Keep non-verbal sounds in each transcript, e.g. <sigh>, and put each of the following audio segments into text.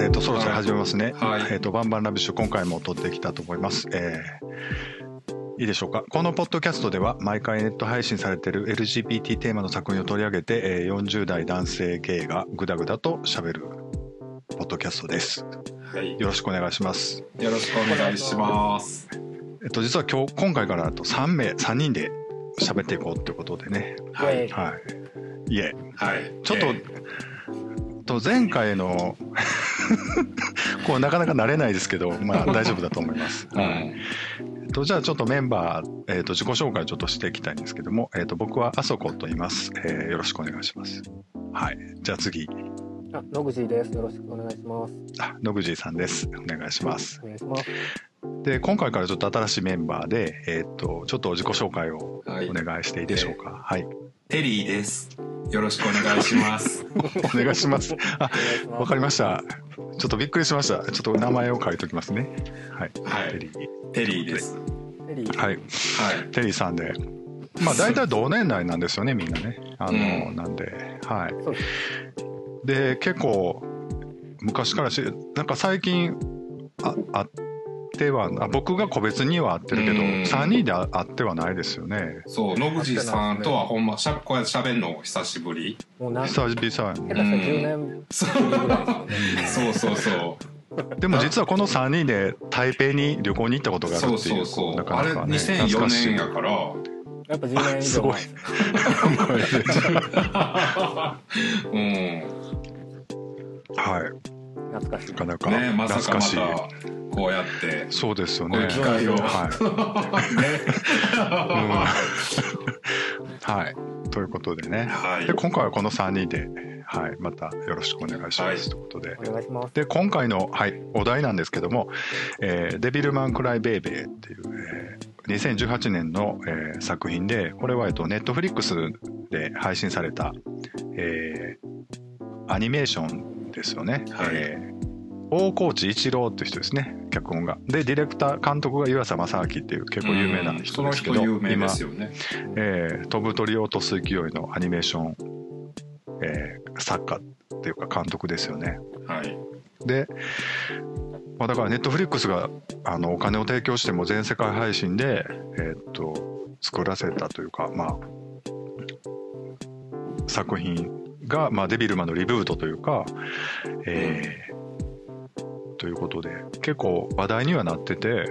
えっ、と、そろそろ始めますね。はいえっ、と、バンバンラビッシュ、今回も撮ってきたと思います。えーいいでしょうか。このポッドキャストでは、毎回ネット配信されている LGBT テーマの作品を取り上げて、えー40代男性ゲイがぐだぐだと喋るポッドキャストです。はい。よろしくお願いします。よろしくお願いします。えっと、実は今日、今回からあと3名、3人で喋っていこうってことでね。はい。はい。いえ、はい。ちょっとえと前回のこうなかなか慣れないですけど、まあ大丈夫だと思います。ー <laughs> はいえっと、じゃあちょっとメンバー、えっと自己紹介をちょっとしていきたいんですけども、えっと僕はあそこと言います、えーよろしくお願いします。はい。じゃあ次、あ、野口です。よろしくお願いします。あ野口さんです。お願いします。お願いします。で、今回からちょっと新しいメンバーで、えっと、ちょっと自己紹介をはいお願いしていいでしょうか？はい。テリーです。よろしくお願いします。<laughs> お願いします。あ。わかりました。ちょっとびっくりしました。ちょっと名前を書いておきますね。はい。はいテリーテリーです。テリー。はい。はい。テリーさんで。まあ大体同年代なんですよね、みんなね。あの、うんなんで、はい。で、結構、昔からし、なんか最近、あ、あっては、あ僕が個別には会ってるけど、うん3人で会会ってはないですよね。そう、野口さんとはほんま、しゃこうやって喋るの久しぶり。もう久々やね。したら10年そう。そうそうそう。でも実はこの3人で台北に旅行に行ったことがあるそうってい、そううそう。なかあれなかね、2004年やから。やっぱ10年以すごい。<laughs> <laughs> うん。はい。懐かしい。なかなかねまさかま懐かしい。たこうやって。そうですよこうい。機会を。はい。ね。<laughs> はい。ということでね。はいで、。今回はこの3人で、はい、またよろしくお願いします。はいということで。お願いします。で、今回の、はい、お題なんですけども、えーデビルマン・クライ・ベイベーっていう、えー2018年の、えー作品で、これは、えっと、ネットフリックスで配信された、えーアニメーションですよね。はいえー大河内一郎っていう人ですね、脚本が。で、ディレクター、監督が湯浅正明っていう結構有名な人ですけど、人有名で今すよね。えー飛ぶ鳥を落とす勢いのアニメーション、えー作家っていうか監督ですよね。はい。で、まあ、だからネットフリックスがあのお金を提供しても全世界配信で、えーっと作らせたというか、まあ、作品が、まあ、デビルマンのリブートというか、えーということで結構話題にはなってて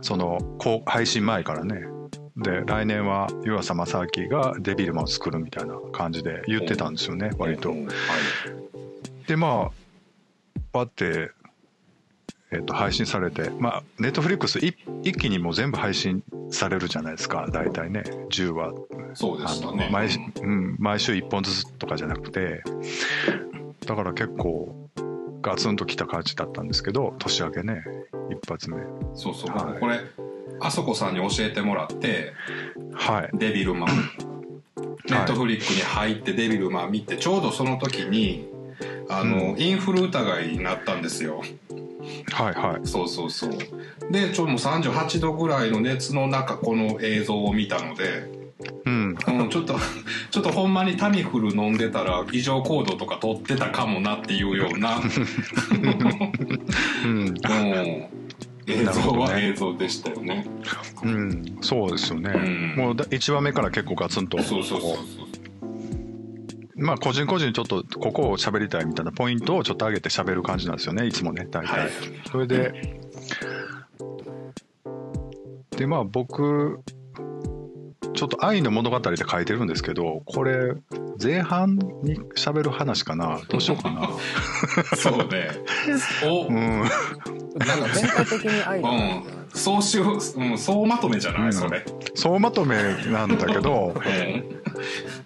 その配信前からね。で来年は湯浅正明がデビルマンを作るみたいな感じで言ってたんですよね割と。でまあパって、えっと配信されてまあネットフリックス一一気にもう全部配信されるじゃないですか。大体ね。10話。そうであしたね。の毎,、うん、毎週1本ずつとかじゃなくて。だから結構ガツンときた感じだったんですけど年明けね。一発目。そうそう、はい。僕これあそこさんに教えてもらってはい。デビルマン。ネットフリックに入ってデビルマン見てちょうどその時にあの、うん。インフル疑いになったんですよはいはい。そうそうそう。でちょうどもう38度ぐらいの熱の中この映像を見たので、うん。うん、ちょっと <laughs> ちょっとほんまにタミフル飲んでたら異常行動とか取ってたかもなっていうような、<laughs> うん。うん、映像は映像でしたよね。うん。そうですよね、うん。もうだ1話目から結構ガツンと。そうそうそうまあ個人個人ちょっとここを喋りたいみたいなポイントをちょっと上げて喋る感じなんですよね。いつもね大体、はい。それででまあ僕ちょっと愛の物語で書いてるんですけどこれ前半に喋る話かな？どうしようかな？<laughs> そうね。お、うんなんか全体的に愛があるん。総集、うん、総まとめじゃない、うんそれ。総まとめなんだけど <laughs> うん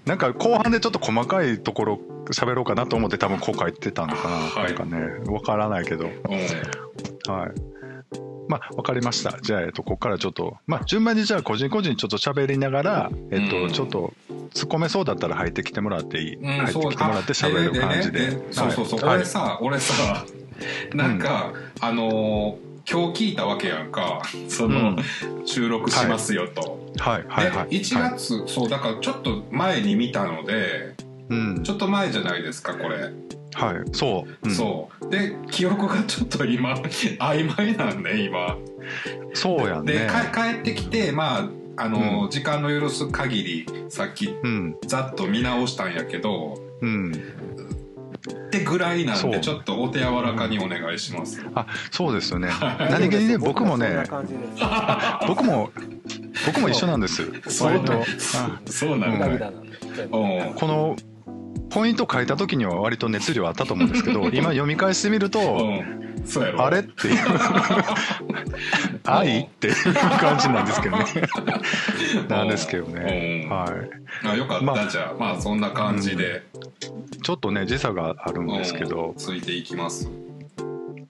なんか後半でちょっと細かいところ喋ろうかなと思って多分こう書いてたのかな、はいなんかねわからないけどはい。まあ、わかりました。じゃあ、えっと、ここからちょっと、まあ、順番にじゃあ、個人個人ちょっと喋りながら、えっと、うん。ちょっと、突っ込めそうだったら入ってきてもらっていい？うん、入ってそうきてもらって喋る感じで。そうそうそう、はい。俺さ、俺さ、なんか、あのー今日聞いたわけやんか。その、うん。収録しますよと、はい。はい。はい。で1月、そうだからちょっと前に見たのでうん。ちょっと前じゃないですかこれ、はい。そう、うん。そう。で記憶がちょっと今 <laughs> 曖昧なんね今。そうやんでねか帰ってきてまああの、時間の許す限りさっきうん。ざっと見直したんやけどうん。ってぐらいなんでちょっとお手柔らかにお願いします、あそうですよね。何気にね僕もね。僕も僕も一緒なんです。そう。割と。なんあそうなんだ、グダグダなんで。全部う。んこのポイント書いた時には割と熱量あったと思うんですけど <laughs> 今読み返してみると、うん、そうやろ。あれっていう。愛っていう感じなんですけどね。なんですけどね、うん。はい。あよかった、まあじゃあまあそんな感じで、ちょっとね時差があるんですけうどん、ついていきます。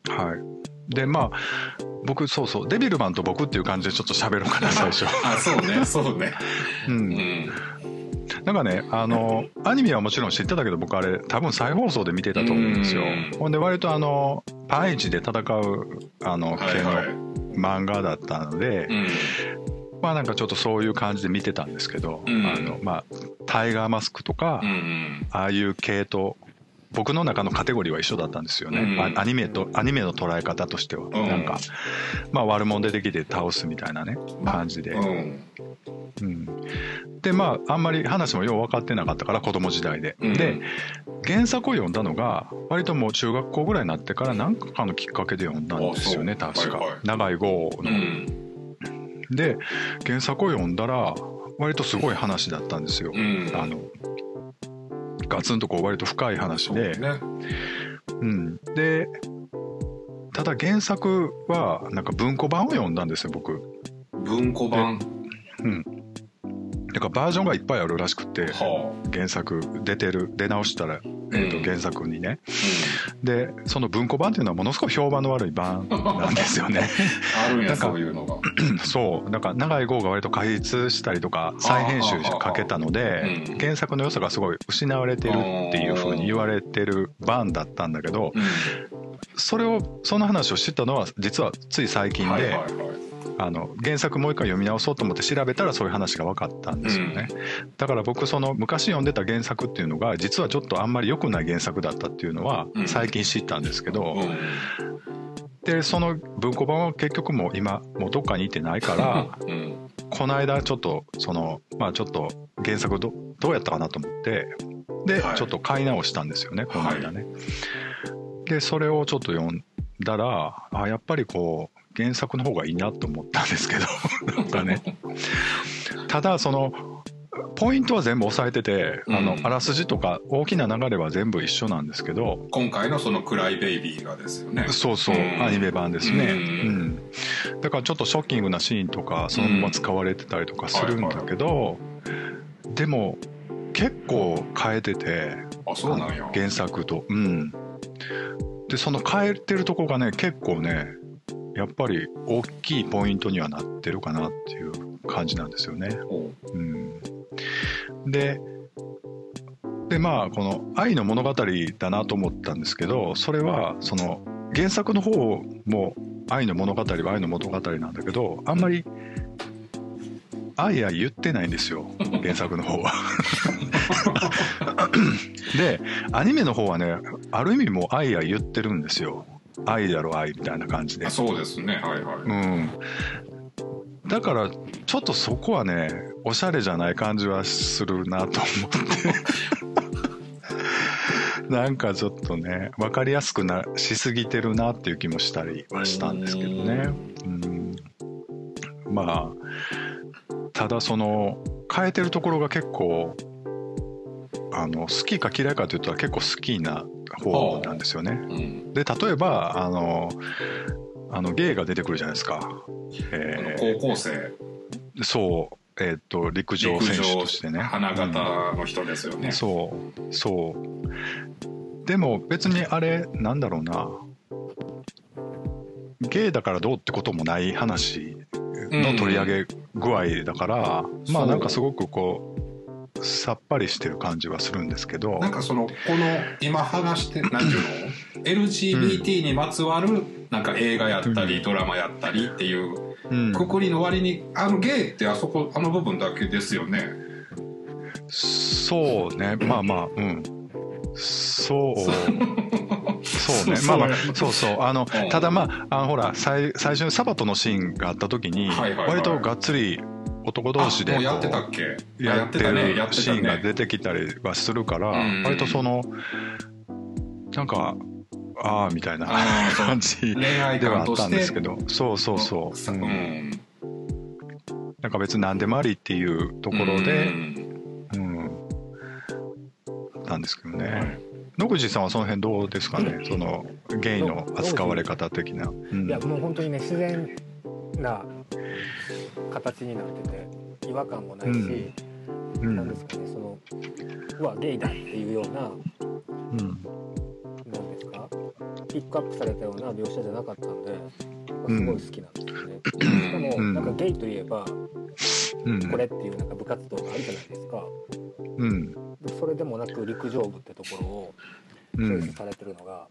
はい。でまあ僕そうそう。デビルマンと僕っていう感じでちょっと喋ろうかな最初。あそうね。そうね。ううんんなんかねあのアニメはもちろん知ってたけど僕あれ多分再放送で見てたと思うんですよ。うん。ほんで割とあのパンイチで戦うあの系の漫画だったので、うん。まあなんかちょっとそういう感じで見てたんですけど、うん。あのまあタイガーマスクとか、うんうん。ああいう系と僕の中のカテゴリーは一緒だったんですよね、うん。あアニメとアニメの捉え方としては、ん。なんかまあ悪者出てきて倒すみたいなね感じで、うんうん。でまああんまり話もよう分かってなかったから子供時代で、うん。で原作を読んだのが割ともう中学校ぐらいになってから何かのきっかけで読んだんですよね確か、はいはい。長い号の、うん。で原作を読んだら割とすごい話だったんですよ、うん。あのガツンとこう割と深い話で、ね。うん、でただ原作はなんか文庫版を読んだんですよ僕。文庫版だからバージョンがいっぱいあるらしくては原作出てる出直したら、えーとうん原作にね。でその文庫版っていうのはものすごい評判の悪い版なんですよね。あ、<laughs> あるんやなんかそういうのが。<clears throat> そう。なんか長い号が割と解説したりとか再編集かけたのでうん。原作の良さがすごい失われてるっていう風に言われてる版だったんだけどうん。それをその話を知ったのは実はつい最近ではいはいはいあの原作もう一回読み直そうと思って調べたらそういう話が分かったんですよね、だから僕その昔読んでた原作っていうのが実はちょっとあんまり良くない原作だったっていうのはうん。最近知ったんですけど、うん。でその文庫版は結局もう今もうどっかにいてないからうん。この間ちょっとそのまあちょっと原作どどうやったかなと思ってで、はい。ちょっと買い直したんですよねこの間ね、でそれをちょっと読んだらあやっぱりこう原作の方がいいなと思ったんですけど <laughs> なんかね。ただそのポイントは全部押さえてて、あのうん。あらすじとか大きな流れは全部一緒なんですけど今回のその「クライベイビー」がですよね。そうそう、うん。アニメ版ですね、ううん。んだからちょっとショッキングなシーンとかそのまま使われてたりとかするんだけど、でも結構変えててあそうなんや。あの原作と。うん。でその変えてるとこがね結構ねやっぱり大きいポイントにはなってるかなっていう感じなんですよね。おうん、ででまあこの「愛の物語」だなと思ったんですけどそれはその原作の方も「愛の物語」は愛の物語なんだけどあんまり「愛愛」言ってないんですよ原作の方は。<laughs> でアニメの方はねある意味もう「愛愛」言ってるんですよ。愛だろ愛みたいな感じで。あ。そうですね。はいはい、うん、だからちょっとそこはねおしゃれじゃない感じはするなと思って。<laughs> なんかちょっとね分かりやすくなしすぎてるなっていう気もしたりはしたんですけどね。うん。まあただその変えてるところが結構あの好きか嫌いかというと結構好きな方なんですよね。うん。で例えばあのあのゲイが出てくるじゃないですか、あえの高校生。ーそう。えっ、と陸上選手としてね。花形の人ですよね、うん。そう。そう。でも別にあれなんだろうな。ゲイだからどうってこともない話の取り上げ具合だから、まあなんかすごくこうさっぱりしてる感じはするんですけど。なんかそのこの今話して何ていうの？LGBT にまつわる、なんか映画やったり、ドラマやったりっていううん。くくりの割にあのゲイってあそこあの部分だけですよね。そうね。まあまあうん。そう。そうね。まあまあそうそう。あのうん。ただまああのほら最最初にサバトのシーンがあった時に割とがっつり男同士であもうやってこたっけ？やってたね。やってシたね。ーンが出てきたりはするからうん。割とそのなんかああみたいな感じ恋愛ではあったんですけどそうそうそう、ううん。んなんか別に何でもありっていうところで、うん、なんですけどね。野口さんはその辺どうですかね、そのゲイの扱われ方的な。うん。いやもう本当にね自然な形になってて違和感もないし、うん。なんですかねそのうわゲイだっていうようなうん。なんですかピックアップされたような描写じゃなかったんですごい好きなんですよね。しかもうんなんかゲイといえばうん。これっていうなんか部活動があるじゃないですか。うん。それでもなく陸上部ってところをうん。チョイスされてるのが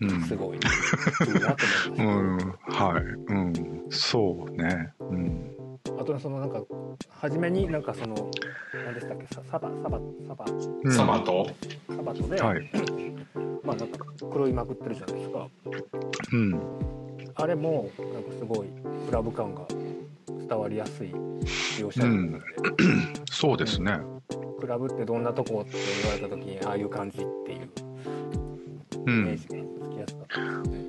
うん。すごいいいなと思いま <laughs> うん。はい。うん。そうね。うんした。あとそのなんか初めになんかその何でしたっけササバサバサバ。うん。サバと？サバトで、はい。まあなんか狂いまくってるじゃないですか。うん。あれもなんかすごいクラブ感が伝わりやすい描写だったん。で、<clears throat> そうですね。クラブってどんなとこって言われた時にああいう感じっていううん。イメージがつきやすかったですね。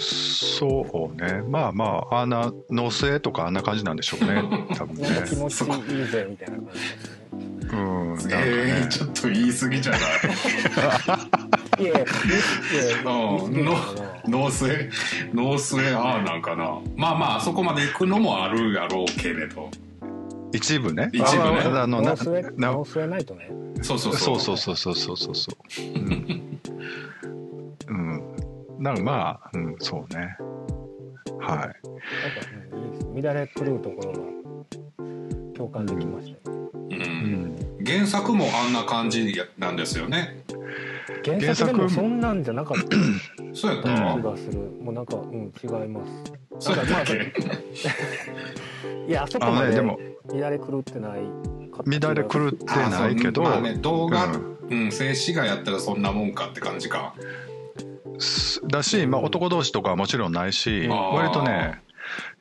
そうね。まあまああんなノスエとかあんな感じなんでしょうね。<laughs> 多分ね。気持ちいいぜみたいな感じ。うん。なんかねえー、ちょっと言い過ぎじゃない？いやいや、いやいや、うんいいかなノースエノースエああなんかな。まあまああそこまで行くのもあるやろうけれど。一部ね。一部ね。ああのなノースウェなノースウェナイトね。そうそうそそうう。そうそうそうそうそうそう。うん。<laughs> うん。なんかまあ、うん、そうね。はなんか、うん、いいです。乱れ狂うところが共感できましたよ。うい。うんん。原作もあんな感じなんですよね原作でもそんなんじゃなかったそうやったうん気がする。もうなんか、うん、違います。そうやったっけ？いや、あそこまででも、乱れ狂ってない。乱れ狂ってないけど、まあね動画うんうん静止画やったらそんなもんかって感じかすだし、まあ男同士とかはもちろんないし、割とね、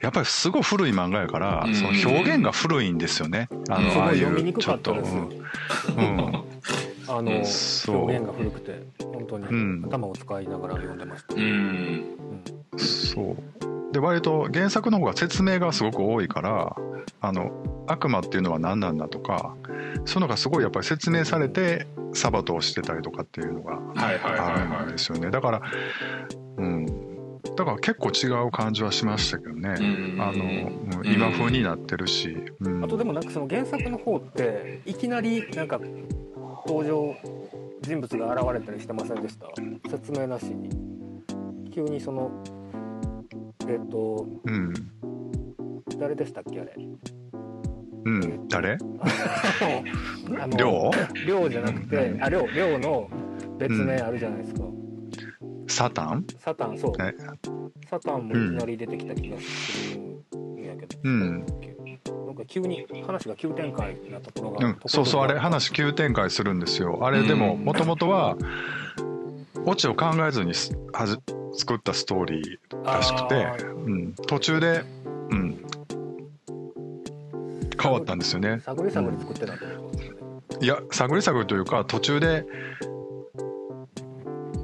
やっぱりすごい古い漫画やから、うんその表現が古いんですよね。あうんの、ああいすごい読みにう、ちょっと、くかったですよ。うん。うんあの、そう表現が古くて、本当にうん頭を使いながら読んでました。うんうんそう。で、割と原作の方が説明がすごく多いから、あの、悪魔っていうのは何なんだとか、そういうのがすごいやっぱり説明されて、サバトをしてたりとかっていうのがあるんはですよね。だから、うん。だから結構違う感じはしましたけどね。うんあの、うん今風になってるし。うんあとでもなんかその原作の方っていきなりなんか登場人物が現れたりしてませんでした？説明なしに急にそのえっ、とうん。誰でしたっけあれ？うん。誰？<laughs> あの亮亮じゃなくてあ亮亮の別名あるじゃないですか、サタン？サタンそう、ねサタンもいきなり出てきた気がするんやけど、うん。なんか急に話が急展開なところが、うん、そうそうあれ話急展開するんですよ。あれでもうん。もともとはオチを考えずにすはじ作ったストーリーらしくてうん、途中で、うん、変わったんですよね。探り探り作ってたいや探り探りというか途中で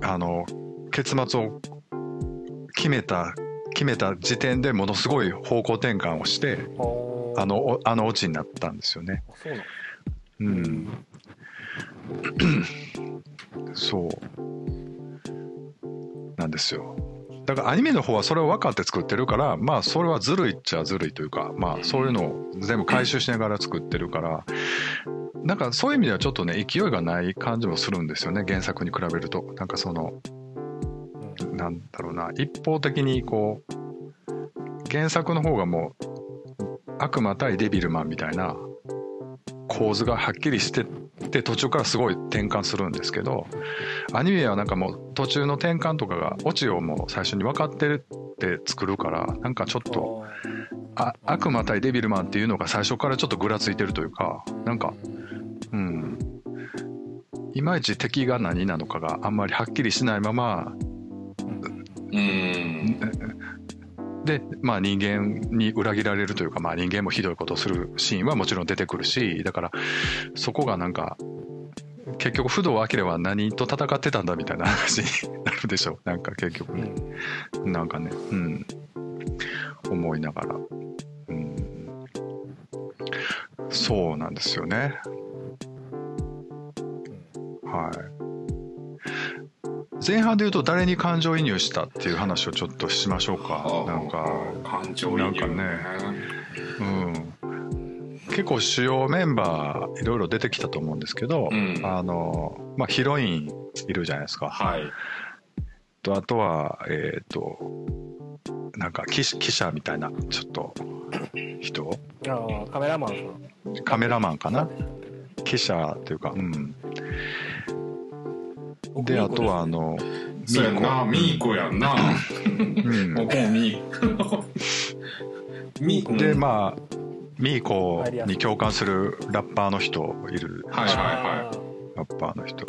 あの結末を決めた決めた時点でものすごい方向転換をしてああのおあのオチになったんですよね。うん、そう。なんですよ。だからアニメの方はそれを分かって作ってるからまあそれはずるいっちゃずるいというかまあそういうのを全部回収しながら作ってるから。なんかそういう意味ではちょっとね勢いがない感じもするんですよね原作に比べると。なんかそのなんだろうな一方的にこう原作の方がもう悪魔対デビルマンみたいな構図がはっきりしてで途中からすごい転換するんですけどアニメはなんかもう途中の転換とかがオチをもう最初に分かってるって作るからなんかちょっとあ悪魔対デビルマンっていうのが最初からちょっとぐらついてるというかなんかうん。いまいち敵が何なのかがあんまりはっきりしないままうんで、まあ、人間に裏切られるというか、まあ、人間もひどいことをするシーンはもちろん出てくるしだからそこがなんか結局不動明は何と戦ってたんだみたいな話に <laughs> なるでしょなんか結局ね、なんかね。うん。思いながら、うん、そうなんですよね。はい。前半で言うと誰に感情移入したっていう話をちょっとしましょうか。なんか感情移入なんかね。うん。結構主要メンバーいろいろ出てきたと思うんですけど、うん。あのまあヒロインいるじゃないですか。はい。とあとはえっ、となんか記記者みたいなちょっと人。ああカメラマン。カメラマンかな。記者というかうんであとはあのそうやんなミーコ。やんな。うん。僕もミー。コ。ミーコ。でまあミーコに共感するラッパーの人いる。でしょはいはい。あラッパーの人、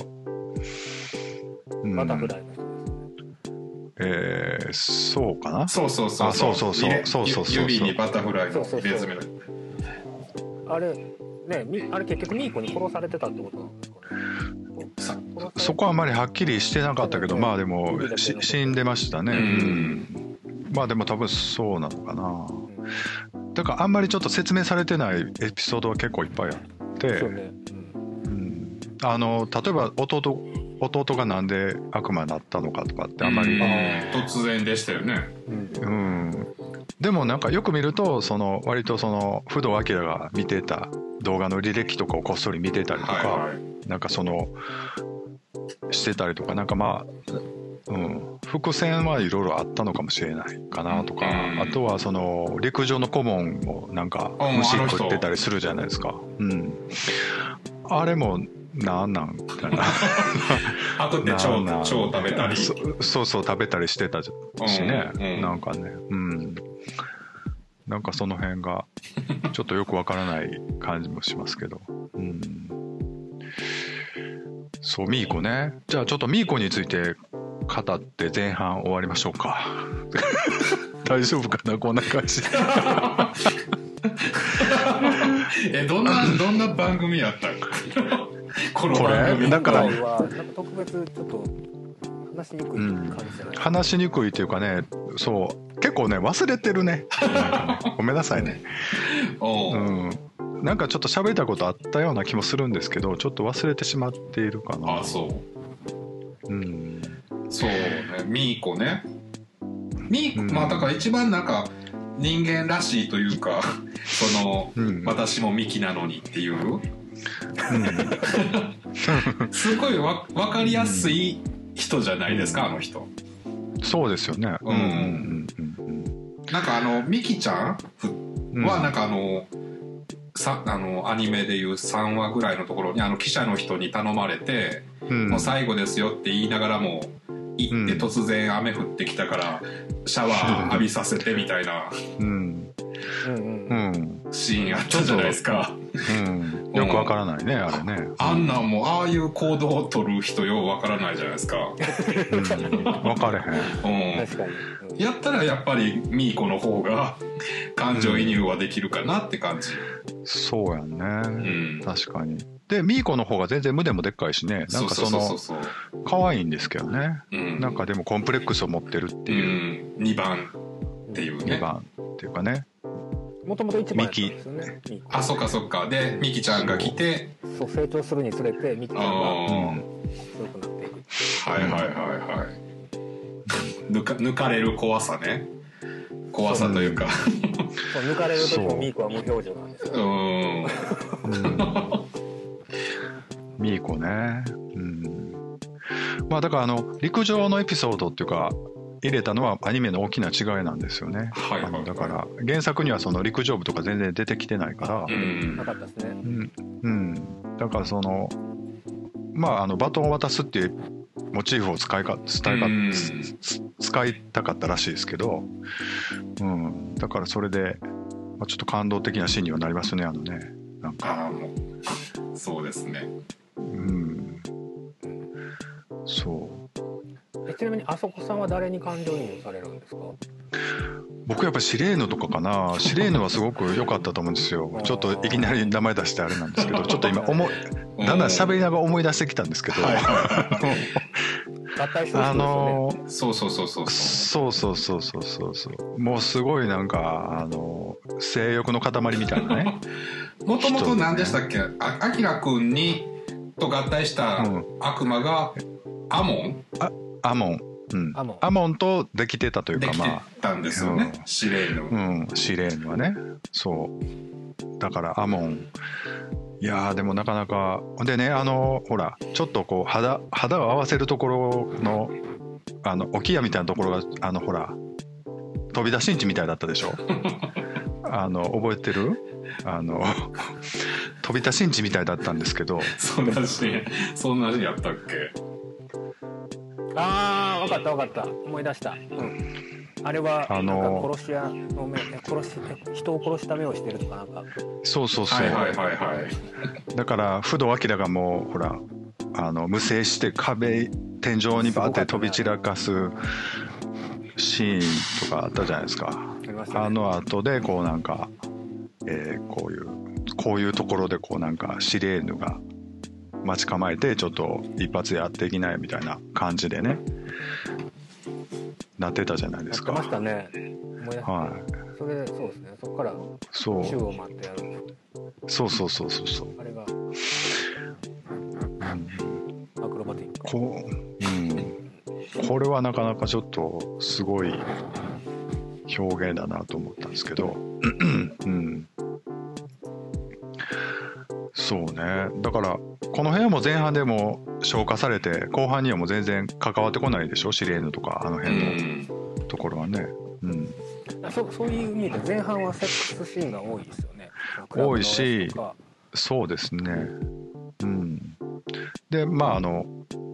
うん。ーバタフライの人ですね。えーそうかな？そうそうそう。あそうそうそう。そうそうそう指にバタフライのそうそうそう。入れ墨のあれねみあれ結局ミーコに殺されてたってことなんですかそこはあまりはっきりしてなかったけどまあでもし死んでましたね、ううん。んまあでも多分そうなのかな。だからあんまりちょっと説明されてないエピソードは結構いっぱいあって。ね、うん。あの例えば弟弟がなんで悪魔になったのかとかってあん。まり、うんあ突然でしたよね。うん。うん、でもなんかよく見るとその割とその不動明が見てた動画の履歴とかをこっそり見てたりとか、はいはい。なんかそのしてたりとかなんかまあ、うん、伏線はいろいろあったのかもしれないかなとか、うん。あとはその陸上の顧問もなんかうん虫食ってたりするじゃないですか、うん、あれもなんなんみたいな。<laughs> あとで腸なんなん。腸食べたり。そそうそう食べたりしてたしね、うんうん。なんかね。うん。なんかその辺がちょっとよくわからない感じもしますけど。うん。そうミーコね。じゃあちょっとミーコについて語って前半終わりましょうか。<laughs> 大丈夫かなこんな感じ。<laughs> えどんなどんな番組やったのこの番組。だからなんか特別ちょっと話しにくい感じじゃな。い、話しにくいっていうかねそう。結構ね忘れてるね。ね <laughs> ごめんなさいね。おう。うん。なんかちょっと喋ったことあったような気もするんですけどちょっと忘れてしまっているかな。あそう。うん。そうね。ミーコね。ミーコ、うん。まあだから一番なんか人間らしいというかその、うん。私もミキなのにっていううん。すごいわ分かりやすい人じゃないですか、あの人。そうですよね。うん。うんなんかあのミキちゃんうんはなんかあの、さあのアニメでいう3話ぐらいのところにあの記者の人に頼まれて、うん。もう最後ですよって言いながらも行ってうん。突然雨降ってきたからシャワー浴びさせてみたいな。うんうんうん。うんシーンあったじゃないですか。うん。よくわからないねあれね。あんなんもうああいう行動を取る人ようわからないじゃないですか、うん。分かれへん。うん、確かに、うん。やったらやっぱりミーコの方が感情移入はできるかなって感じ、そうやんうん。ね確かに。でミーコの方が全然胸もでっかいしね。なんかそのそうそうそうそう可愛いんですけどね。うん。なんかでもコンプレックスを持ってるってういう、ん、2番っていうね。2番っていうかねもともと一番やったんですよね。ミキ。あそっかそっか。でミキちゃんが来て。そう成長するにつれてミキちゃんが強くなっていくはいはいはいはい。抜か抜かれる怖さね。怖さというか。そう抜かれる時もミーコは無表情なんですよ。うん。うん。ミーコね。うん。まあだからあの陸上のエピソードっていうか入れたのはアニメの大きな違いなんですよね、はいはいはい。あのだから原作にはその陸上部とか全然出てきてないから。うん。なかったですね。うん、うん、だからそのまああのバトンを渡すっていうモチーフを使いか伝えかうん。つ使いたかったらしいですけど、うん、だからそれで、まあ、ちょっと感動的なシーンにはなりますねあのね。なんか。ああもう。そうですね。うん。そうえちなみにあそこさんは誰に感情移入されるんですか？僕やっぱシレーヌとかかな。シレーヌはすごく良かったと思うんですよ。<laughs> ちょっといきなり名前出してあれなんですけど <laughs> ちょっと今思いだんだん喋りながら思い出してきたんですけど、<laughs> あのーそうそうそうそうそうそうそうそうそうそうそう。もうすごいなんかあの性欲の塊みたいなね。もともと何でしたっけ？ああきらくんにと合体したうん。悪魔がアモン？アモン、うん、アモン。アモンとできてたというできてかまあ。たんですよね、うん。司令の、うん。シレーヌはね。そう。だからアモン。いやーでもなかなかでねあのほらちょっとこう肌肌を合わせるところのあの置き屋みたいなところがあのほら飛び出しんちみたいだったでしょ。<laughs> あの覚えてる？あの飛び出しんちみたいだったんですけど。そんなシーンそんなシーンやったっけ？ああ分かった分かった。思い出した、うん、あれはあのなんか殺し屋の目え殺しえ人を殺した目をしてるとかなんか。そうそうそう、はいはいはいはい。だから不動明がもうほらあの無声して壁天井にバーって飛び散らかすシーンとかあったじゃないですか。あの後でこうなんか、えーこういうこういうところでこうなんかシレーヌが待ち構えてちょっと一発やっていきないみたいな感じでねなってたじゃないですか。やってましたね。はい。それでそうですね。そこからそう。宙を待ってやるそうそうそうそうそう、あれがうん。アクロバティック。こう、うん、これはなかなかちょっとすごい表現だなと思ったんですけど、うん、そうね。だからこの辺はもう前半でも消化されて後半にはもう全然関わってこないでしょ？シレーヌとかあのう辺のん。ところはね、うん、あそうそういう意味で前半はセックスシーンが多いですよね。多いしそうですね。うん。でまああの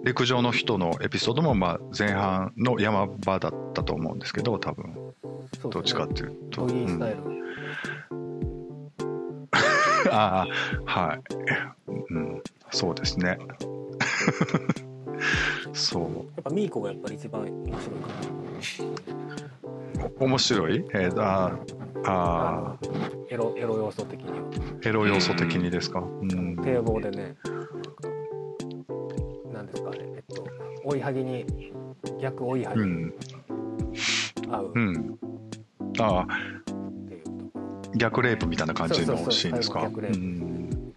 陸上の人のエピソードもまあ前半の山場だったと思うんですけど多分。どっちかっていうと。ああ、はい。うん、そうですね。<laughs> そう。やっぱミーコがやっぱり一番面白いか面白い？えー、あーなあエロエロ要素的にはー、エロ要素的にですか？うん。堤防でねなんかなんですかねえっと追いはぎに逆追いはぎにうん。合ううん。うところ逆レイプみたいな感じのシーンですか？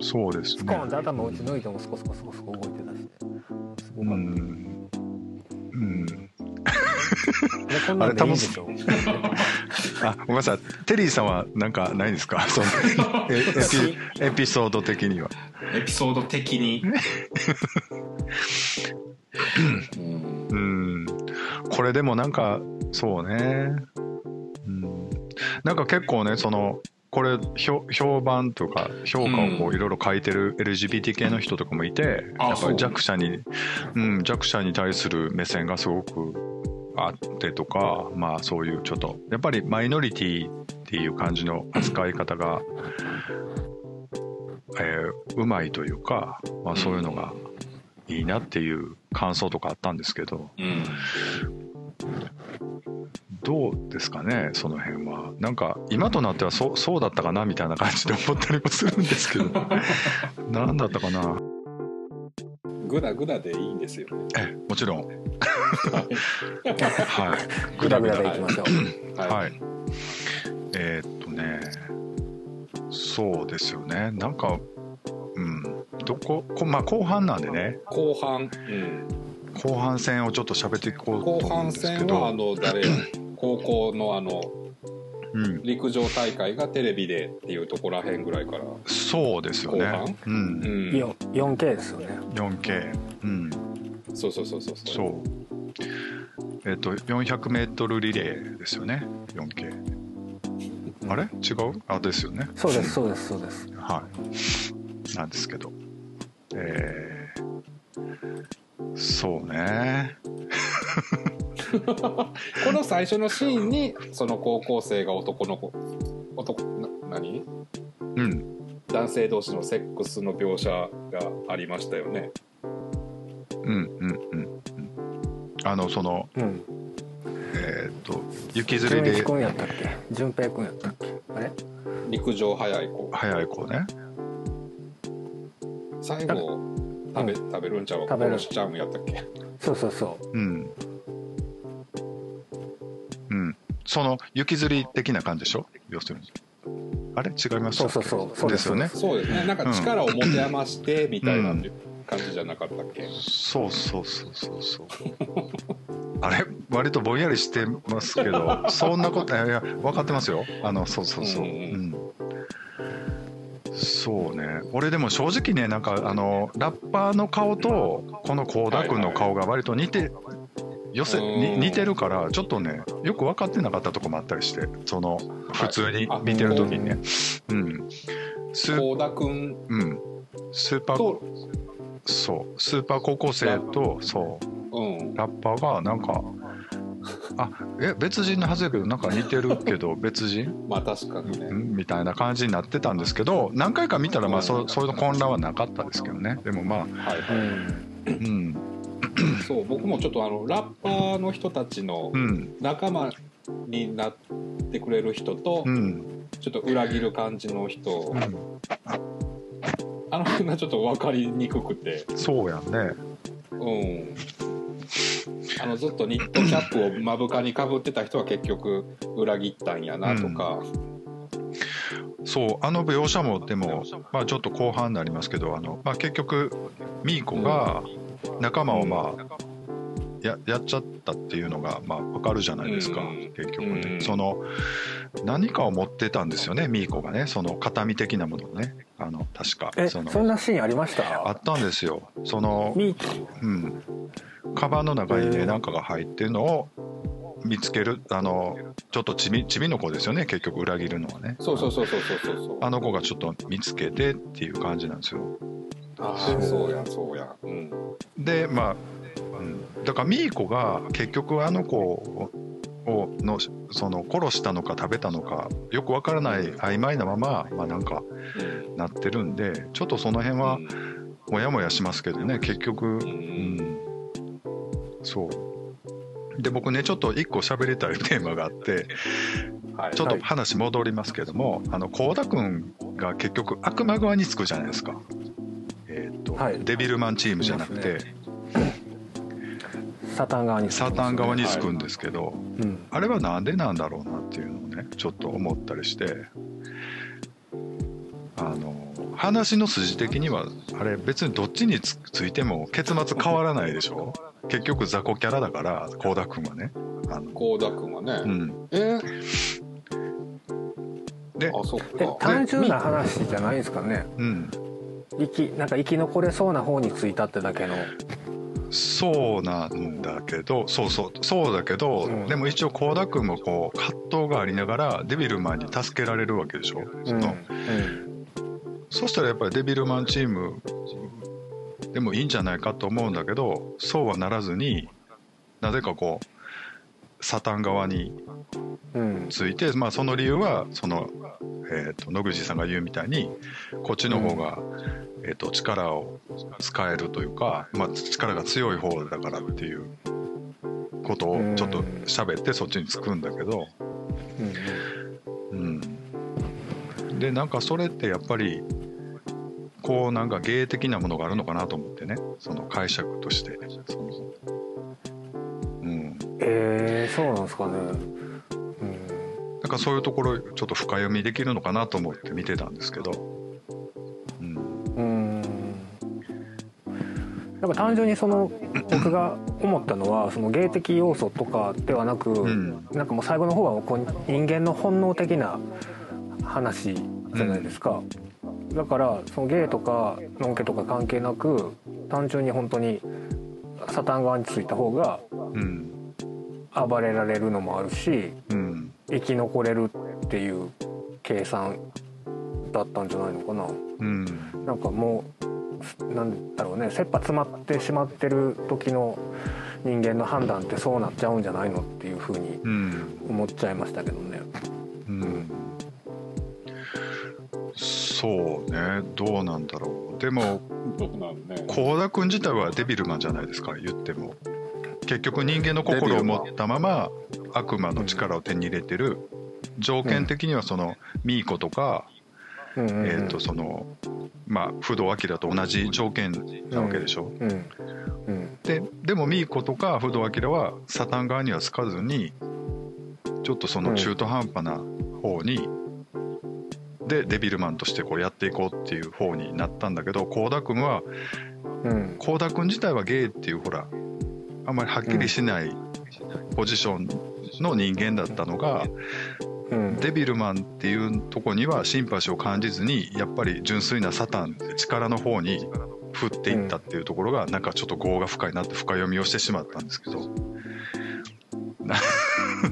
そうですねスコーンっ。て頭を打ち抜いてもスコスコスコスコ動いてたしねすごうかった、ん。うん。あ <laughs> れこんなんでいいんでしょ？あ、ごめんなさい。テリーさんはなんかないですか？その <laughs> エエピエピソード的には。エピソード的に？<laughs> うんうん、これでもなんかそうね、うん、なんか結構ねそのこれ評評判とか評価をこうういろいろ書いてる LGBT 系の人とかもいて、うやっぱり弱者に、うん、弱者に対する目線がすごくあってとかまあそういうちょっとやっぱりマイノリティっていう感じの扱い方が、えーうまいというか、まあ、そういうのがいいなっていう感想とかあったんですけど。うんどうですかねその辺は。なんか今となってはそそうだったかなみたいな感じで思ったりもするんですけど。<laughs> 何だったかな？グダグダでいいんですよ。ね。えもちろん。はい。グダグダでいきましょう。はい。はい。えーっとねそうですよね。なんかうん。どここまあ後半なんでね。後半、うん、後半戦をちょっと喋っていこうと後思うん半ですけ戦はあど、の誰 <clears throat> 高校のあのうん、陸上大会がテレビでっていうところらへんぐらいから、そうですよね。後半？ううん。ん、4 4K ですよね。4K うん。そうそうそうそうそう。えっ、と 400m リレーですよね。4K あれ？違う？あですよね。そうですそうですそうです。はい。なんですけど。えー、そうね。<laughs> この最初のシーンにその高校生が男の子男な何？うん。男性同士のセックスの描写がありましたよね。うんうんうんうん。あのそのうん。えーっと雪吊りで。君やったっけ？純平君やったっけ？あれ？陸上早い子。早い子ね。最後食べ,、食べるんちゃう？食べる。殺しちゃうんやったっけ？そうそうそう。ん。うん。その雪吊り的な感じでしょ？要するに。あれ？違いましたっけそうそうそう。そうです。よね。そうですね。なんか力を持て余してみたいなうん感じじゃなかったっけ、そうそうそうそうそう。<laughs> あれ？割とぼんやりしてますけど。そんなこといやいや分かってますよ。あのそうそうそう、ううんんそうね。俺でも正直ねなんかあのラッパーの顔とこの倖田君の顔が割と似て、寄せ似てるからちょっとねよく分かってなかったとこもあったりしてその普通に見てる時にね、うん。スー倖田君。うん。スーパーとそう。スーパー高校生とそう。うん。ラッパーがなんかあえ別人のはずやけどなんか似てるけど <laughs> 別人？まあ確かにね、んみたいな感じになってたんですけど何回か見たらまあそそういう混乱はなかったですけどね。でもまあはいはい、ううんうん。そう僕もちょっとあのラッパーの人たちのうん。仲間になってくれる人と、うん。ちょっと裏切る感じの人、うん。あの辺がちょっと分かりにくくて。そうやね。うんあのずっとニットキャップを目深にかぶってた人は結局裏切ったんやなとか、そうあの描写もでも、まあ、ちょっと後半になりますけどあの、まあ、結局ミーコが仲間をまあややっちゃったっていうのがまあ分かるじゃないですか、うん。結局ね、うん。その何かを持ってたんですよねミーコがね。その形見的なものをね。あの確かえそのそんなシーンありました？あったんですよ。そのミうん。カバンの中にね何かが入ってるのを見つけるあのちょっとちびちびの子ですよね結局裏切るのはね。そうそうそうそうそうそう。そうあの子がちょっと見つけてっていう感じなんですよ。ああそうやそうや。うん。でまあ、うん、だからミーコが結局あの子をのその殺したのか食べたのかよくわからない曖昧なまま、まあ、なんかうんなってるんでちょっとその辺はモヤモヤしますけどね結局、ううん。ん、そう。で僕ねちょっと一個喋りたい <laughs> テーマがあってはい。ちょっと話戻りますけども、あの倖田君が結局悪魔側につくじゃないですか、えーとはい。デビルマンチームじゃなくて、サタン側にサタン側につくんですけど、うん。あれはなんでなんだろうなっていうのをねちょっと思ったりしてあの話の筋的にはあれ別にどっちにつついても結末変わらないでしょ？結局雑魚キャラだから倖田君はね。あの、倖田君はね、うん、え？であそっえか単純な話じゃないですかね。うん。生きなんか生き残れそうな方についたってだけのそうなんだけどそうそうそうだけど、うん。でも一応倖田君もこう葛藤がありながらデビルマンに助けられるわけでしょ？その、うん。そしたらやっぱりデビルマンチームでもいいんじゃないかと思うんだけどそうはならずになぜかこうサタン側にうん。ついて、まあ、その理由はその、えー、と野口さんが言うみたいにこっちの方が、えー、と力を使えるというか、まあ、力が強い方だからっていうことをちょっと喋ってそっちにつくんだけど、うんうん、でなんかそれってやっぱりこうなんか芸的なものがあるのかなと思ってね。その解釈として。そのうんえー、そうなんですかね。うん。なんかそういうところちょっと深読みできるのかなと思って見てたんですけど、うん、うんなんか単純にその僕が思ったのはその芸的要素とかではなく、ん。なんかもう最後の方はこう人間の本能的な話じゃないですか、だからその芸とかのんけとか関係なく単純に本当にサタン側についた方がうん暴れられるのもあるしうん。生き残れるっていう計算だったんじゃないのかな。うん。なんかもうなんだろうね切羽詰まってしまってる時の人間の判断ってそうなっちゃうんじゃないのっていうふうにうん。思っちゃいましたけどね。うん。そうね。どうなんだろう。でもどうなんね。倖田君自体はデビルマンじゃないですか言っても結局人間の心を持ったまま悪魔の力を手に入れてる。条件的にはそのミーコとか、えー、とそのまあ不動明と同じ条件なわけでしょ、ででもミーコとか不動明はサタン側にはつかずにちょっとその中途半端な方に、でデビルマンとしてこうやっていこうっていう方になったんだけど倖田君はうん。倖田君自体はゲイっていうほらあんまりはっきりしないポジションの人間だったのが、うん。デビルマンっていうとこにはシンパシーを感じずにやっぱり純粋なサタン力の方に振っていったっていうところがなんかちょっと業が深いなって深読みをしてしまったんですけど。な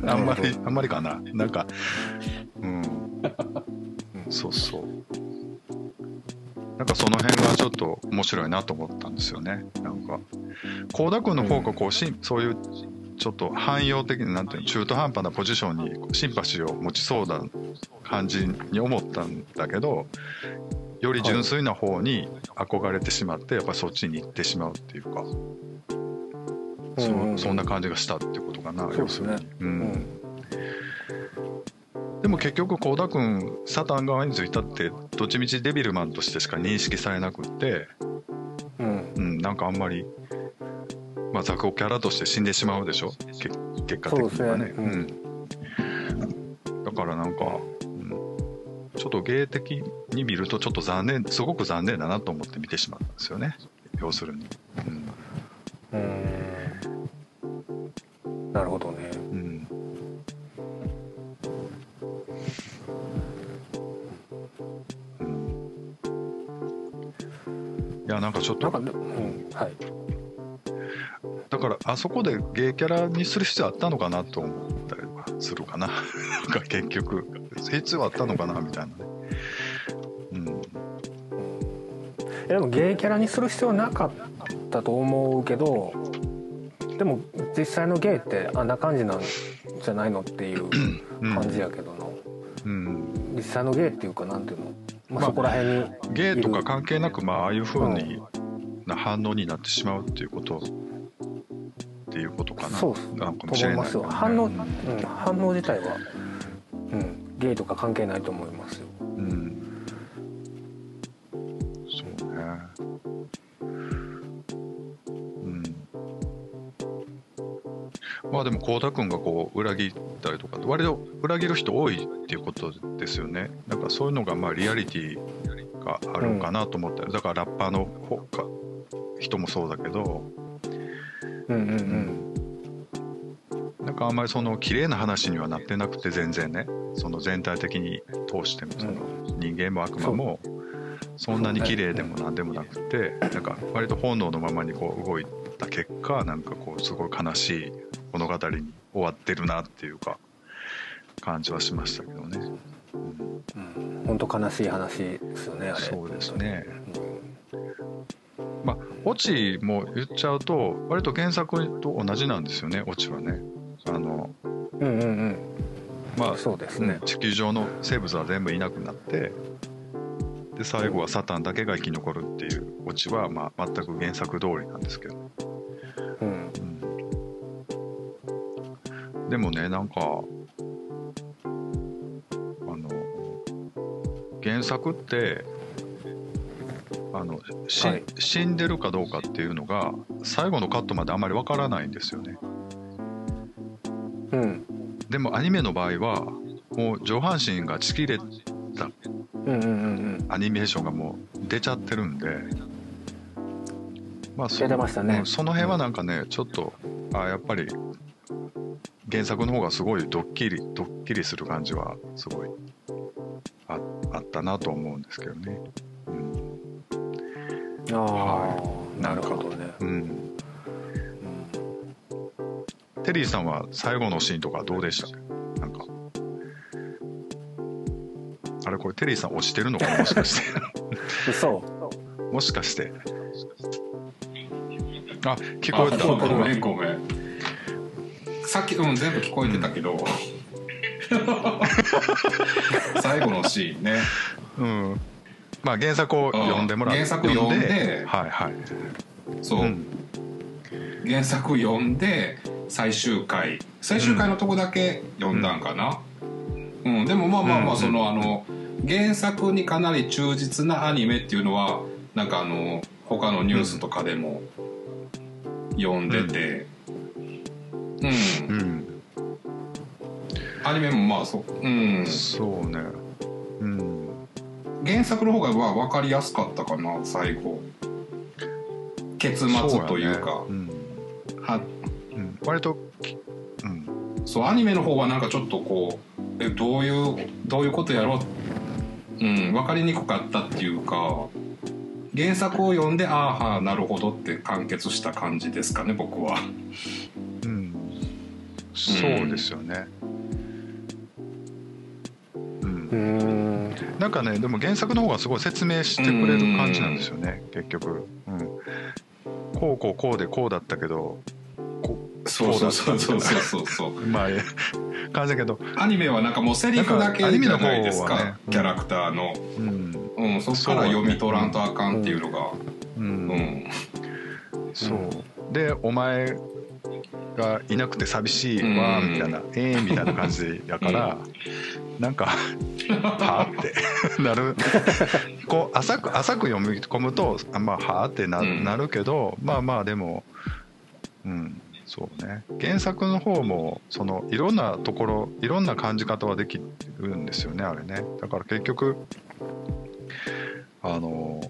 <laughs> あんまりあんまりかな。なんか。うん。そうそうなんかその辺がちょっと面白いなと思ったんですよね。なんか倖田君の方がこうしそういうちょっと汎用的ななんていうの中途半端なポジションにシンパシーを持ちそうな感じに思ったんだけどより純粋な方に憧れてしまってやっぱりそっちに行ってしまうっていうか、そうんうん。そんな感じがしたってことかな、要するに、ううんんでも結局倖田君サタン側についたってどっちみちデビルマンとしてしか認識されなくって、うん。うん、なんかあんまり、まあ、雑魚キャラとして死んでしまうでしょ？け結果的にはね。そうね。うん、だからなんか、うん、ちょっと芸的に見るとちょっと残念すごく残念だなと思って見てしまったんですよね。要するに、うん。うん。なるほどね。うんうんいやなんかちょっと。うんはい。だからあそこでゲイキャラにする必要あったのかなと思ったりはするかな。なんか結局。必要あったのかなみたいなね。うん。えでもゲイキャラにする必要なかったと思うけどでも実際のゲイってあんな感じなんじゃないのっていううん感じやけどな、うん。実際のゲイっていうかなんていうの、まあ、まあそこら辺にゲイとか関係なくまあああいう風にな反応になってしまうっていうことっていうことかな。そうなのかともしれない。思いますよ。反応、うん、反応自体は、うん、ゲイとか関係ないと思いますよあでも倖田君がこう裏切ったりとか割と裏切る人多いっていうことですよね。なんかそういうのがまあリアリティがあるんかなと思ったり、だからラッパーの方か人もそうだけど。うんうんうん。なんかあんまりその綺麗な話にはなってなくて全然ね。その全体的に通してもその人間も悪魔もそんなに綺麗でも何でもなくて。なんか割と本能のままにこう動いた結果なんかこうすごい悲しい物語に終わってるなっていうか感じはしましたけどね。うん。本当悲しい話ですよねあれ。そうですね。うん。まあオチも言っちゃうと割と原作と同じなんですよねオチはね。あのうんうんうん。まあそうですね。うん地球上の生物は全部いなくなってで最後はサタンだけが生き残るっていうオチは、まあ、全く原作通りなんですけど、でもねなんかあの原作ってあのし、はい。死んでるかどうかっていうのが最後のカットまであまりわからないんですよね。うん。でもアニメの場合はもう上半身がちぎれたアニメーションがもう出ちゃってるんで、まあ、そその辺はなんかね、ちょっとあやっぱり原作の方がすごいドッキリドッキリする感じはすごいああったなと思うんですけどね。ああ、はなるほどね。うんうん。テリーさんは最後のシーンとかどうでした？なんか。あれこれテリーさん落ちてるのかな？もしかして。嘘。<laughs> もしかして。あ聞こえた。あごめんごめんさっきうん全部聞こえてたけど。<laughs> 最後のシーンね。うん。まあ原作を読んでもらって原作読んではいはい。そう、うん。原作読んで最終回。最終回のとこだけ読んだんかな。うん、でもまあまあまあうんその、あの原作にかなり忠実なアニメっていうのはなんかあの他のニュースとかでも読んでてうん、うん。アニメもまあそう。うん。そうね。うん。原作の方がまあ分かりやすかったかな最後。結末というか。ね。はうん。うん、割ときうん。そうアニメの方はなんかちょっとこうえどういうどういうことやろう、うん、分かりにくかったっていうか原作を読んでああはあなるほどって完結した感じですかね僕は。うんそうですよね。うん。うーん。なんかねでも原作の方がすごい説明してくれる感じなんですよね結局、うん、こうこうこうでこうだったけどこそうそうそうそうそう。そうそううまあえ感じだけど、アニメはなんかもうセリフだけじゃないですか、かねキャラクターの、うん。うん、そっから読み取らんとあかんっていうのが。ううん。ん、そう。でお前がいなくて寂しいわうん。みたいなええみたいな感じやから、なんか <laughs> はあってなる。こう浅く浅く読み込むとあまあはあってな,、うん。なるけどまあまあでもうんそうね。原作の方もそのいろんなところいろんな感じ方はできるんですよねあれね。だから結局あの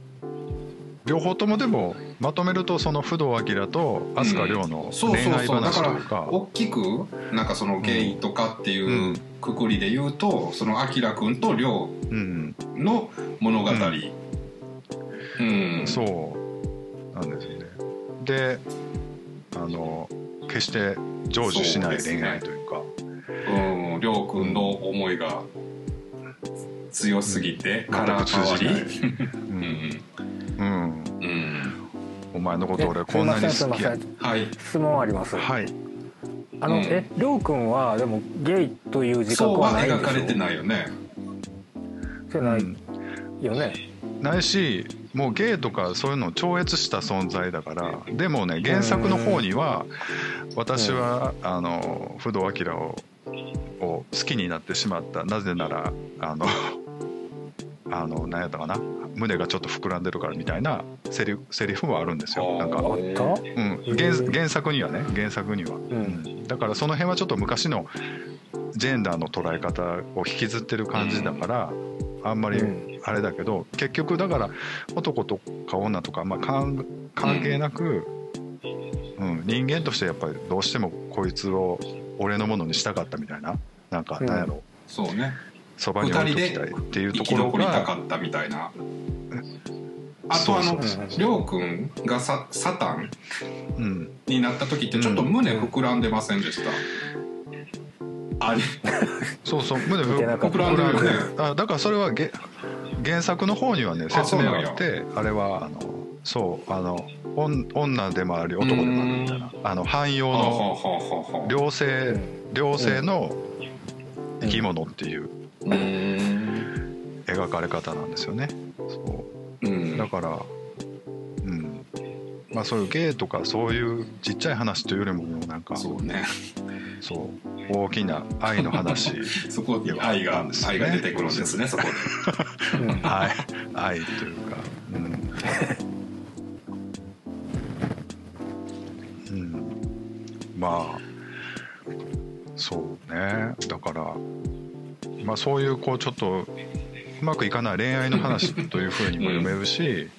両方ともでもまとめるとその不動明と飛鳥涼のそう恋愛そうそう。だか話とか,、ら大きくなんかそのゲイとかっていううん。くくりで言うと、そのあきらくんとりょうん、うの物語、うん。そうなんですよね。であの決して成就しない恋愛というか。うん、りょうくんの思いが強すぎて、カラー変わ全く通じり、うん、前のこと俺えこんなに好きや。はい。質問あります、はい。あの、うん。えりょうくんはでもゲイという自覚そうははないんでしょ描かれてないよね。じゃないうん。よね、ないしもうゲイとかそういうのを超越した存在だからでもね原作の方には私はあの不動明をを好きになってしまった。なぜならあのあの何やったかな。胸がちょっと膨らんでるからみたいなセリセリフはあるんですよ。なんか、あった？うん、原原作にはね原作には、うん。だからその辺はちょっと昔のジェンダーの捉え方を引きずってる感じだから、あんまりうん。あれだけど結局だから男とか女とか、まあ、関関係なく、うん。人間としてやっぱりどうしてもこいつを俺のものにしたかったみたいな。なんかうん。なんやろ。そうねそば、に置いときたいっていう生きところ残りたかがったみたいな。あとあのりょうくんがササタンうん、になった時ってちょっと胸膨らんでませんでした、あれ？<laughs> そうそう。胸膨らんでるよね。あだからそれはげ原作の方にはねあ説明があってあれはあのそうあの女女でもあり男でもあるみたいなあの汎用の両性両性の生き物っていう描かれ方なん。ですよねそうん。だからうん。まあそういう芸とかそういうちっちゃい話というよりももうなん。かそうねそう大きな愛の話そこに愛が、愛が出てくるん。ですねそこでうん。愛愛というかうん、うん、まあそうねだからまあそういうこうちょっとうまくいかない恋愛の話というふうにも読めるし、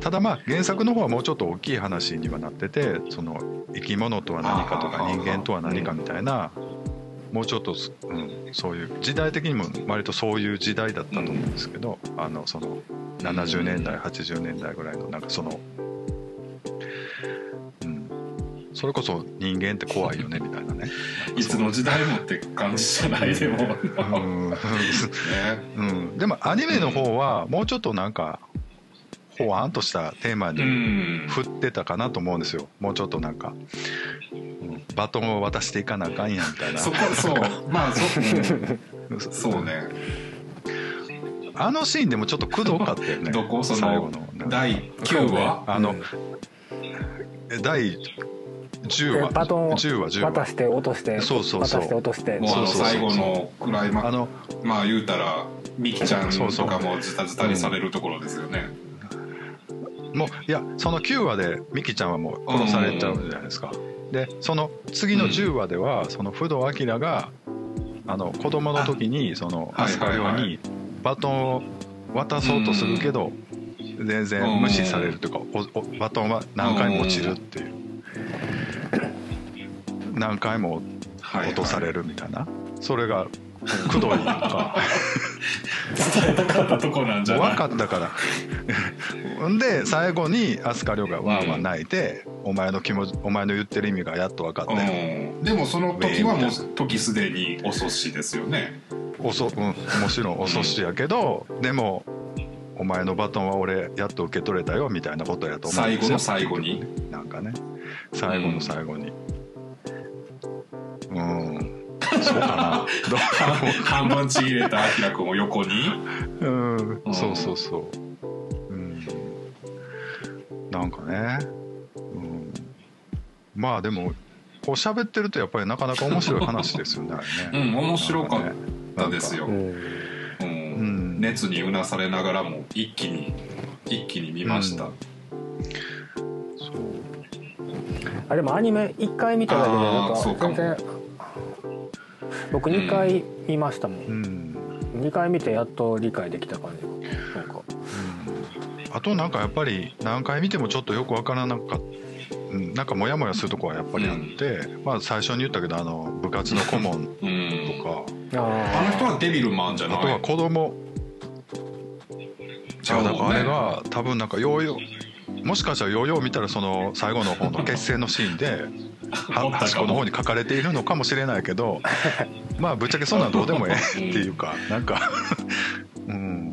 ただまあ原作の方はもうちょっと大きい話にはなっててその生き物とは何かとか人間とは何かみたいなもうちょっとす、うん、そういう時代的にも割とそういう時代だったと思うんですけど、あのその70年代80年代ぐらいのなんかその、うん、それこそ人間って怖いよね <laughs> みたいなね。いつの時代もって感じじゃないでも、ねうん。うん、<laughs> でもアニメの方はもうちょっとなんかほわんとしたテーマうにん。振ってたかなと思うんですよ。もうちょっとなんか、うん。バトンを渡していかなあかんやんみたいな。そこそう。まあそ,、うん、そうね。あのシーンでもちょっとくどかったよね。どこ？その最後の。第9話？あの、うん。え第10話でバトンを10話10話渡して落としてそうそうそう。渡して落として。もうあの最後のクライマックあのまあ言うたらミキちゃんそうそう。とかもズタズタにされるところですよね、もういやその9話でミキちゃんはもう殺されちゃうじゃないですか、でその次の10話では、その不動明があの子供の時にそのあ飛鳥亮はい。はいはにバトンを渡そうとするけど、全然無視されるというか、おおバトンは何回も落ちるっていう、何回もはい落とされるみたいな、それがくどいとか。伝えたかったとこなんじゃない？分かったから。んで最後に飛鳥亮がわーわー泣いて、お前の気持ちお前の言ってる意味がやっと分かったよ、うん、でもその時はもう時すでに遅しですよね。おそうん、もちろん遅しやけど、でもお前のバトンは俺やっと受け取れたよみたいなことやと思う。最後の最後に？なんかね。最後の最後にうん、そうかな。ど半分ちぎれたアキラ君を横に？ううん。うん。そうそうそう。うん。なんかね、うん、まあでもこう喋ってるとやっぱりなかなか面白い話ですよねあ <laughs> うん面白かったですよ、うんうん。ん。熱にうなされながらも一気に一気に見ました、うんあでもアニメ1回見ただけでなんか全然。僕2回見ましたもん、うん。2回見てやっと理解できた感じ。なんか。うん。あとなんかやっぱり何回見てもちょっとよくわからなかった。うんなんかモヤモヤするとこはやっぱりあって、まあ最初に言ったけどあの部活の顧問うん。とか、あの人あはデビルマンじゃない。あとは子供。ちゃうもんね。だからあれが多分なんかヨーヨーもしかしたらヨーヨー見たらその最後の方の結成のシーンで <laughs> 端っこの方に書かれているのかもしれないけど <laughs> まあぶっちゃけそんなんどうでもええっていうか <laughs> なんかうん。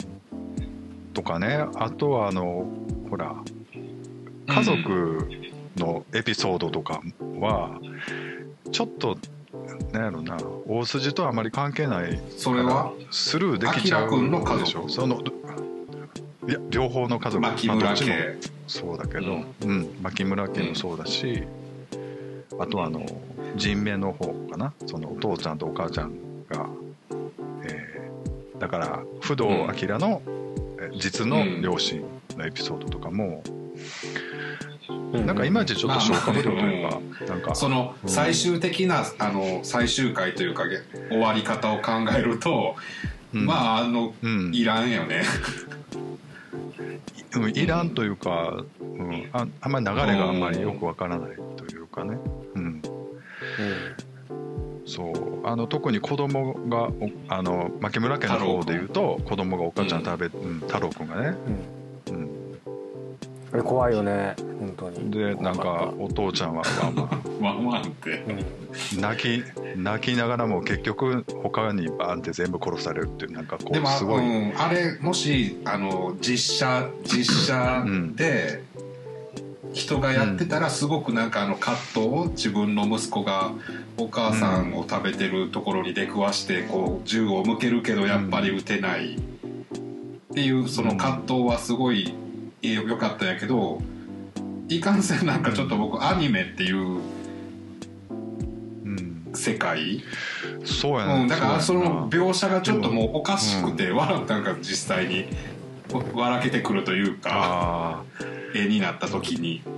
とかね。あとはあのほら家族のエピソードとかはちょっとなんやろな大筋とはあまり関係ないそれは？スルーできちゃうでしょ？そのいや両方の家族牧村まあそうだけど、ううん。ん牧村家もそうだし、あとはあの人命の方かな。そのお父ちゃんとお母ちゃんが、えーだから不動明の、えー実の両親のエピソードとかも、ーなんかいまいちちょっと消化不良というか、なんかその最終的なあの最終回というかげ終わり方を考えると、うん。まああのうん。いらんよね。う <laughs> んいらんというか、うん、ああんまり流れがあんまりよくわからないというかね、うん、そうあの特に子供がおあの牧村家の方でいうと子供がお母ちゃん食べ、うん。太郎くんがね、れ怖いよね。本当に。でなんかお父ちゃんはまあまあワンワンってうん泣き泣きながらも結局他にバーンって全部殺されるっていうなんかこでもうすごい、うん、あれもしあの実写実写で人がやってたらすごくなんかあの葛藤を自分の息子がお母さんを食べてるところに出くわしてこう銃を向けるけどやっぱり撃てないっていうその葛藤はすごい良かったんやけどいかんせんなんかちょっと僕アニメっていううん、世界？そうやね、うん、だからその描写がちょっともうおかしくて、わなんか実際にわ笑けてくるというかあ絵になった時に。あ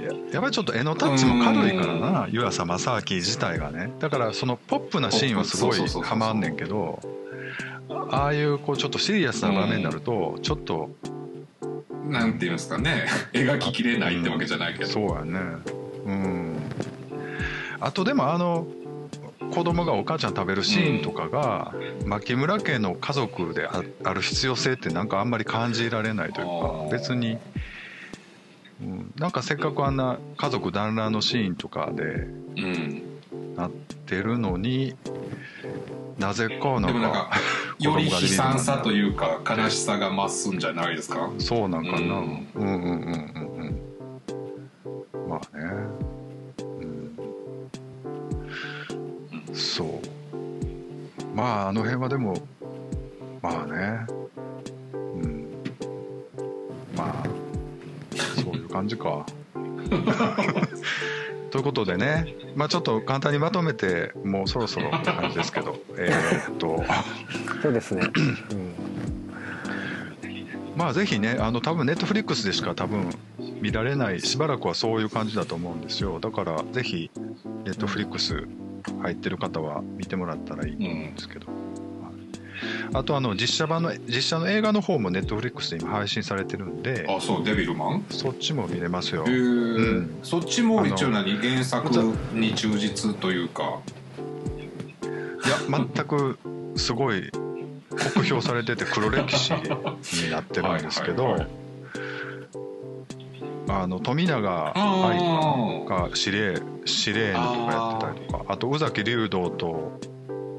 ややっぱりちょっと絵のタッチも軽いからな湯浅正明自体がね。だからそのポップなシーンはすごいそうそうそうそうハマんねんけどああいうこうちょっとシリアスな場面になるとちょっとなんていうんですかね。<laughs> 描ききれないってわけじゃないけど、そうやね。うん。あとでもあの子供がお母ちゃん食べるシーンとかが、牧村家の家族であある必要性ってなんかあんまり感じられないというあかー。別に、うん、なんかせっかくあんな家族団らんのシーンとかでうんなってるのになぜかなんかでもなんか <laughs> より悲惨さとういうか悲しさが増すんじゃないですか？そうなんかな、ううんん、うん。うんうんうんうん。まあね。うん。そう。まああの辺はでもまあね。うん。まあそういう感じか <laughs> ということでねまあちょっと簡単にまとめてもうそろそろって感じですけど <laughs> えーっと。そうですね、うん。まあぜひねあの多分ネットフリックスでしか多分見られないしばらくはそういう感じだと思うんですよ。だからぜひネットフリックス入ってる方は見てもらったらいいと思うんですけど、はいあとあの実写版の実写の映画の方もネットフリックスで今配信されてるんであそうデビルマン？そっちも見れますよ。へえ、うん。そっちも一応何？原作に忠実というか。いや全くすごい酷評されてて黒歴史になってるんですけどはいはいはいあの富永愛が司令司令とかやってたりとかあと宇崎竜童と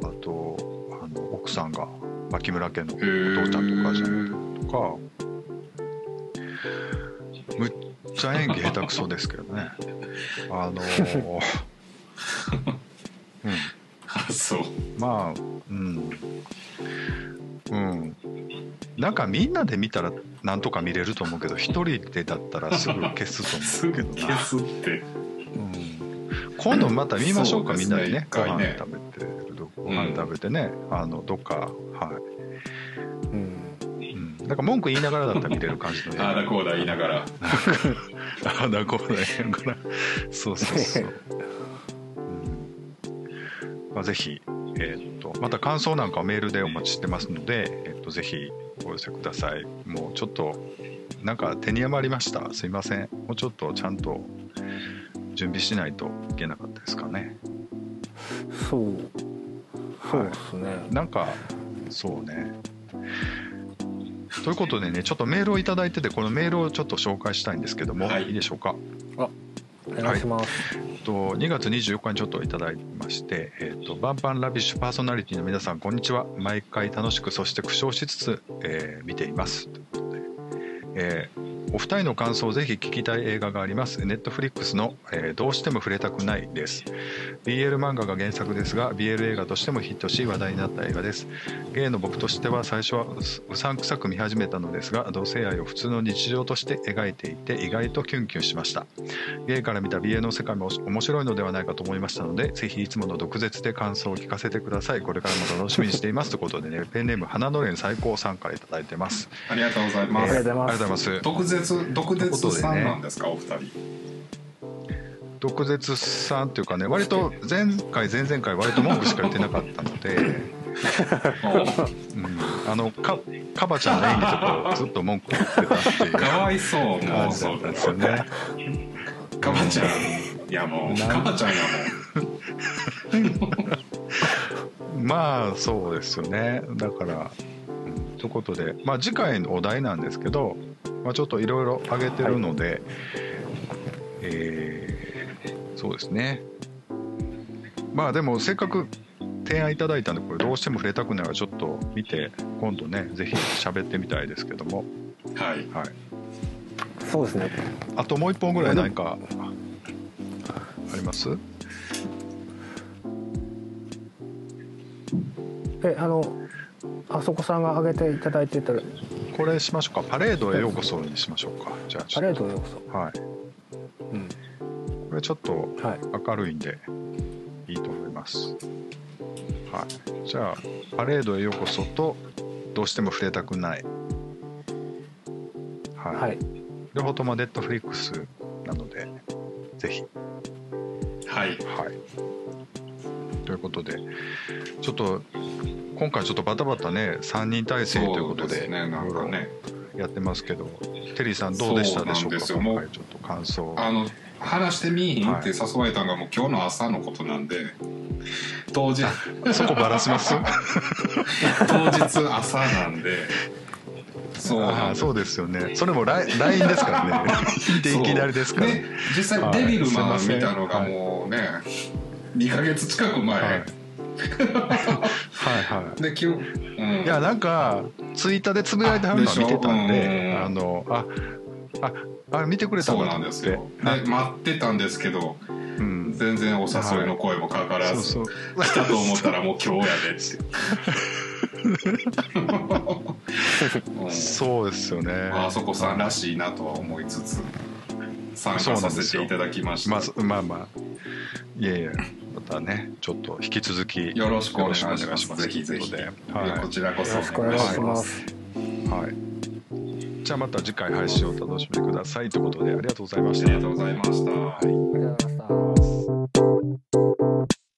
あとあの奥さんが牧村家のお父ちゃんとかじゃないとか。むっちゃ演技下手くそですけどね。<laughs> あの <laughs> うん。あそう。まあうん。うん。なんかみんなで見たらなんとか見れると思うけど一人でだったらすぐ消すとす思うけどな、<laughs> ぐ消すって。うん、今度また見ましょうかみんなでね。ご飯食べてご飯食べてね、あのどっかはい。うん。うん、なんか文句言いながらだったら見れる感じの <laughs> ああだこうだ言いながら。<laughs> ああだこうだ言いながら。そうそうそう、うん。まあ、ぜひ、えーっとまた感想なんかはメールでお待ちしてますので、えーっとぜひお寄せください。もうちょっとなんか手に余りました。すいません。もうちょっとちゃんと準備しないといけなかったですかね。そう。そうですね、なんかそうね。ということでねちょっとメールを頂いててこのメールをちょっと紹介したいんですけども、はい。い、いでしょうか？お願いします、えっと2月24日にちょっといただきまして、えっとバンバンラビッシュパーソナリティの皆さんこんにちは。毎回楽しくそして苦笑しつつ、えー見ています。ということで、えーお二人の感想をぜひ聞きたい映画があります。ネットフリックスの、えーどうしても触れたくない」です。BL 漫画が原作ですが BL 映画としてもヒットし話題になった映画です。ゲイの僕としては最初はううさんくさく見始めたのですが同性愛を普通の日常として描いていて意外とキュンキュンしました。ゲイから見た BL の世界も面白いのではないかと思いましたのでぜひいつもの毒舌で感想を聞かせてください。これからも楽しみにしています。ということでねペンネーム花のれん最高さんからいただいてます。ありがとうございあます。りがとうごありがとうございます。毒舌毒舌さんなんですか？お二人。毒舌さんっていうかね割と前回前々回割と文句しか言ってなかったので、<laughs> うん、あのかカバちゃんの演技とかずっと文句言ってたっていう。かわいそうもうそうだですよね。かばちゃんいやもう。な。んかばちゃんや <laughs> まあそうですよね。だから、うん、ということでまあ次回のお題なんですけど、まあ、ちょっといろいろ挙げてるので、えーそうですね。まあでもせっかく提案いただいたんでこれどうしても触れたくないからちょっと見て今度ねぜひ喋ってみたいですけども、はい。はい、そうですね。あともう一本ぐらい何かあります？えあのあそこさんが挙げていただいてたこれしましょうか。パレードへようこそにしましょうか。じゃあパレードへようこはい。そ、うん。これちょっとはい、明るいんでいいと思います。はい。じゃあパレードへようこそとどうしても触れたくない。はい、はい、両方ともネットフリックスなのでぜひ。はい。はいということでちょっと今回ちょっとバタバタね3人体制ということでねなんかね。やってますけどテリーさんどうでしたでしょうか？今回ちょっと感想。あの話してみいひんって誘われたのがもう今日の朝のことなんで当日。そこバラします？<laughs> 当日朝なんで。そうあそうですよね。それも LINE ですからね。<laughs> いきなりですから。で実際はいデビルマン見たのがもうね2ヶ月近く前、はい。はいはい。でうん、いやなんかツイッターでつぶやいてはるのは見てたんであのあああ見てくれたそうかと思って。なんですよ。で待ってたんですけどうん。全然お誘いの声もかからず、そうそう来たと思ったらもう今日やでって。う <laughs> んそうですよね。あそこさんらしいなとは思いつつ参加させていただきました。まあそまあまあいやいや。またねちょっと引き続きよろしくお願いします。ぜひぜひ、はい、こちらこそよろしくお願いします。はい、はい、じゃあまた次回配信をお楽しみくださいということでありがとうございました。ありがとうございました。はい、ありがとうございました。